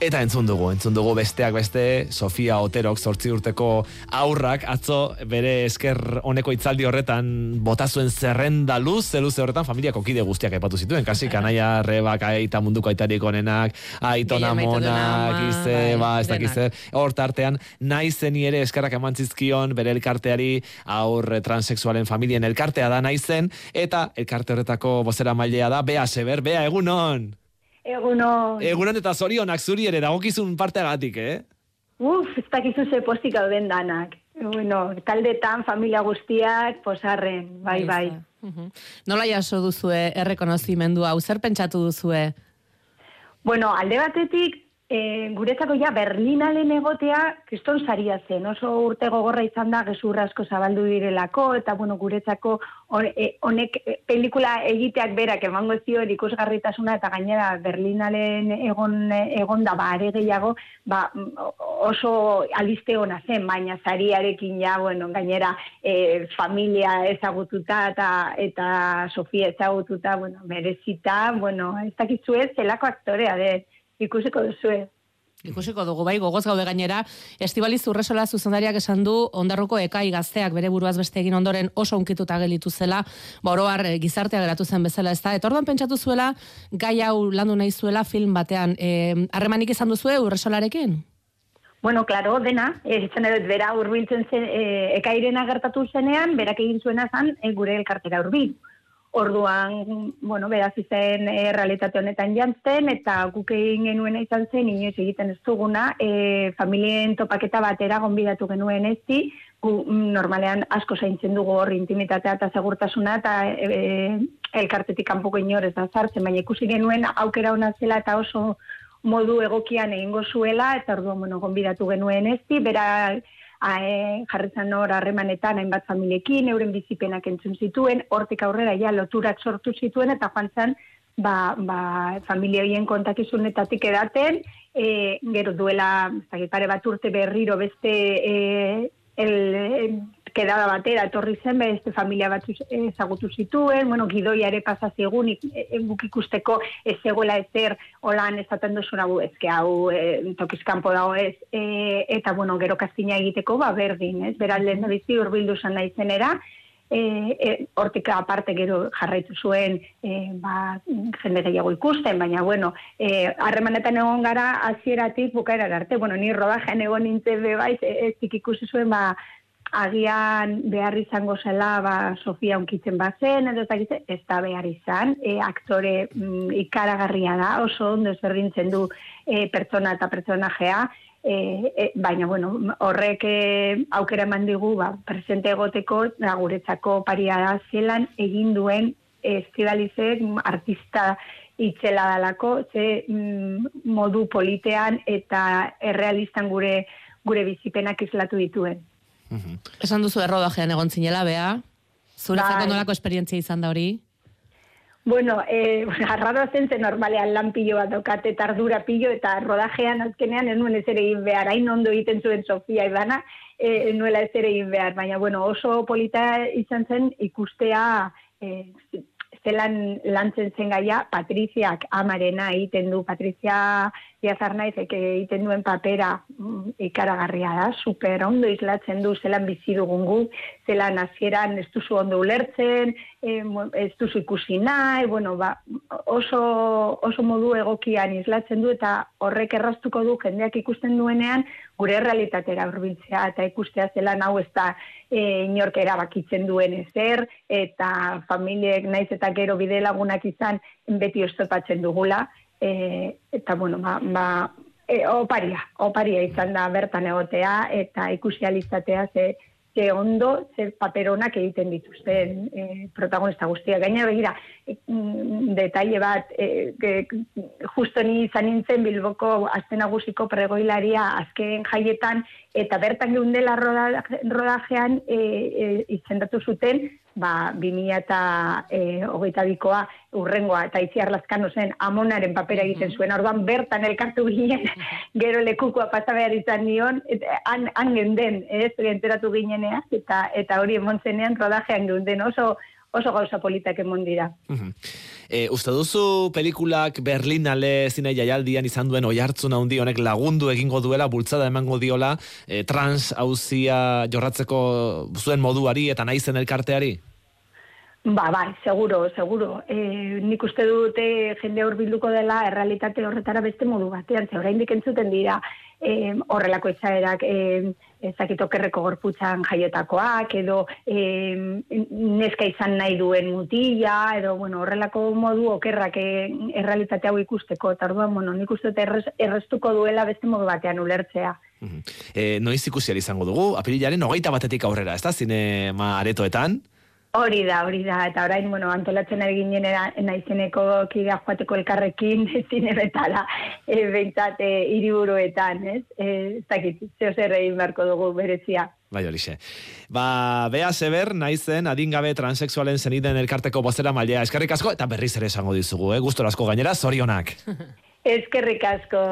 Eta entzun dugu, entzun dugu besteak beste, Sofia Oterok zortzi urteko aurrak, atzo bere esker honeko itzaldi horretan bota zuen zerrenda luz, zeluz horretan familiako kide guztiak epatu zituen, kasi kanaia rebak, aita munduko aitarik onenak, aitona monak, bai, ba, ez dakize, hor tartean, naizen ere eskarrak emantzizkion bere elkarteari, aur transexualen familien elkartea da naizen, eta elkarte horretako bozera mailea da, bea seber, bea egunon! Egunon. Egunon eta zorionak zuri ere dagokizun parteagatik, eh? Uf, ez dakizu ze postik gauden danak. Bueno, taldetan, familia guztiak, posarren, bai, bai. Nola jaso duzue errekonozimendu hau, zer pentsatu duzue? Bueno, alde batetik, e, guretzako ja Berlinalen egotea kriston saria zen. Oso urte gogorra izan da gezurra asko zabaldu direlako eta bueno, guretzako e, honek e, pelikula egiteak berak emango zio ikusgarritasuna eta gainera Berlinalen egon egon da ba gehiago, ba oso aliste ona zen, baina sariarekin ja bueno, gainera e, familia ezagututa eta eta Sofia ezagututa, bueno, merezita, bueno, ez dakizu ez zelako aktorea de ikusiko duzue. Ikusiko dugu bai, gogoz gaude gainera, Estibali Zurresola zuzendariak esan du ondarruko ekai gazteak bere buruaz beste egin ondoren oso unkituta gelitu zela, ba, gizartea geratu zen bezala ez da. Eta orduan pentsatu zuela, gai hau landu nahi zuela film batean. Harremanik izan duzue Urresolarekin? Bueno, claro, dena, ez zen edo bera urbiltzen zen, e, ekairena gertatu zenean, berak egin zuena zan, e, gure elkartera urbil. Orduan, bueno, beraz izen e, realitate honetan jantzen, eta guk egin genuen izan zen, inoiz egiten ez duguna, e, familien topaketa batera gonbidatu genuen ez di, gu, mm, normalean asko zaintzen dugu hor intimitatea eta segurtasuna, eta e, elkartetik kanpoko inorez da zartzen, baina ikusi genuen aukera hona zela eta oso modu egokian egingo zuela, eta orduan, bueno, gonbidatu genuen ez di, bera ae, jarrizan hor harremanetan hainbat familiekin, euren bizipenak entzun zituen, hortik aurrera ja loturak sortu zituen, eta joan zen, ba, ba, familia hoien kontakizunetatik edaten, e, gero duela, pare bat urte berriro beste e, el, kedada batera etorri zen, beste familia bat ezagutu zituen, bueno, gidoia ere pasaziegun, e, e, guk ikusteko ez egoela ezer, holan ezaten duzuna bu, ezke hau e, tokizkampo dago ez, e, eta bueno, gero kastina egiteko, ba, berdin, ez, beralden da bizi urbildu zen nahi zenera, e, e, hortik aparte gero jarraitu zuen e, ba, jende gehiago ikusten, baina bueno, harremanetan egon gara hasieratik bukaera arte, bueno, ni rodajean egon nintzen bebaiz, ez ikusi zuen, ba, agian behar izango zela ba, Sofia unkitzen bazen, edo ez ez da behar izan, e, aktore mm, ikaragarria da, oso ondo ezberdintzen du e, pertsona eta pertsonajea, e, e, baina bueno, horrek e, aukera eman digu ba, presente egoteko, da, guretzako paria da zelan egin duen estibalizek artista itxela dalako, ze mm, modu politean eta errealistan gure gure bizipenak islatu dituen. -hmm. Esan duzu errodajean egon zinela, bea? Zure bai. nolako esperientzia izan da hori? Bueno, eh, arraro zen zen normalean lan pilo bat daukate tardura pilo eta rodajean azkenean ez nuen ez ere behar, hain ondo egiten zuen Sofia ibana, eh, nuela ez ere behar, baina bueno, oso polita izan zen ikustea eh, zelan lantzen zen gaia, Patriziak amarena egiten du, Patrizia Iazar naiz, egiten duen papera mm, ikaragarria da, super ondo islatzen du, zelan bizi dugun gu, zelan hasieran ez duzu ondo ulertzen, ez duzu ikusi nahi, bueno, ba, oso, oso modu egokian islatzen du, eta horrek erraztuko du jendeak ikusten duenean, gure realitatera urbiltzea, eta ikustea zelan hau ez da e, inork erabakitzen duen ezer, eta familiek naiz eta gero bide lagunak izan beti oztopatzen dugula, e, eta bueno, ba, ba e, oparia, oparia izan da bertan egotea eta ikusi alizatea ze, ze ondo, ze paperonak egiten dituzten e, protagonista guztia. Gaina begira, e, detaile bat, e, justo ni izan nintzen Bilboko azten agusiko pregoilaria azken jaietan, eta bertan geundela rodajean e, e, izendatu zuten ba, 2000 eta e, hogeita bikoa urrengoa, eta itziar lazkano zen amonaren papera egiten zuen, orduan bertan elkartu ginen, gero lekukoa pasa behar izan nion, han, han genden, ez, enteratu gineneaz, eta, eta hori emontzenean rodajean geunden. Oso, oso gauza politak emon dira. E, uste duzu pelikulak Berlinale zine jaialdian izan duen oihartzun handi honek lagundu egingo duela, bultzada emango diola, e, trans hauzia jorratzeko zuen moduari eta naizen elkarteari? Ba, bai, seguro, seguro. E, nik uste dute jende hurbilduko dela errealitate horretara beste modu batean, ze oraindik entzuten dira e, horrelako etxaerak e, ezakitokerreko gorputzan jaiotakoak, edo e, neska izan nahi duen mutila, edo bueno, horrelako modu okerrak e, errealitate hau ikusteko, eta orduan, bueno, nik uste dute errez, erreztuko duela beste modu batean ulertzea. E, noiz ikusi izango dugu, apirilaren hogeita batetik aurrera, ez da, zinema aretoetan? Hori da, hori da, eta orain, bueno, antolatzen ari ginen naizeneko kidea joateko elkarrekin zine betala, e, behintzat, e, iriburuetan, ez? E, ez dakit, zeo zer egin beharko dugu berezia. Bai, horixe. Ba, bea seber, naizen, adingabe transexualen zeniden elkarteko bozera mailea. Eskerrik asko, eta berriz ere esango dizugu, eh? Gustor asko gainera, zorionak. Eskerrik asko.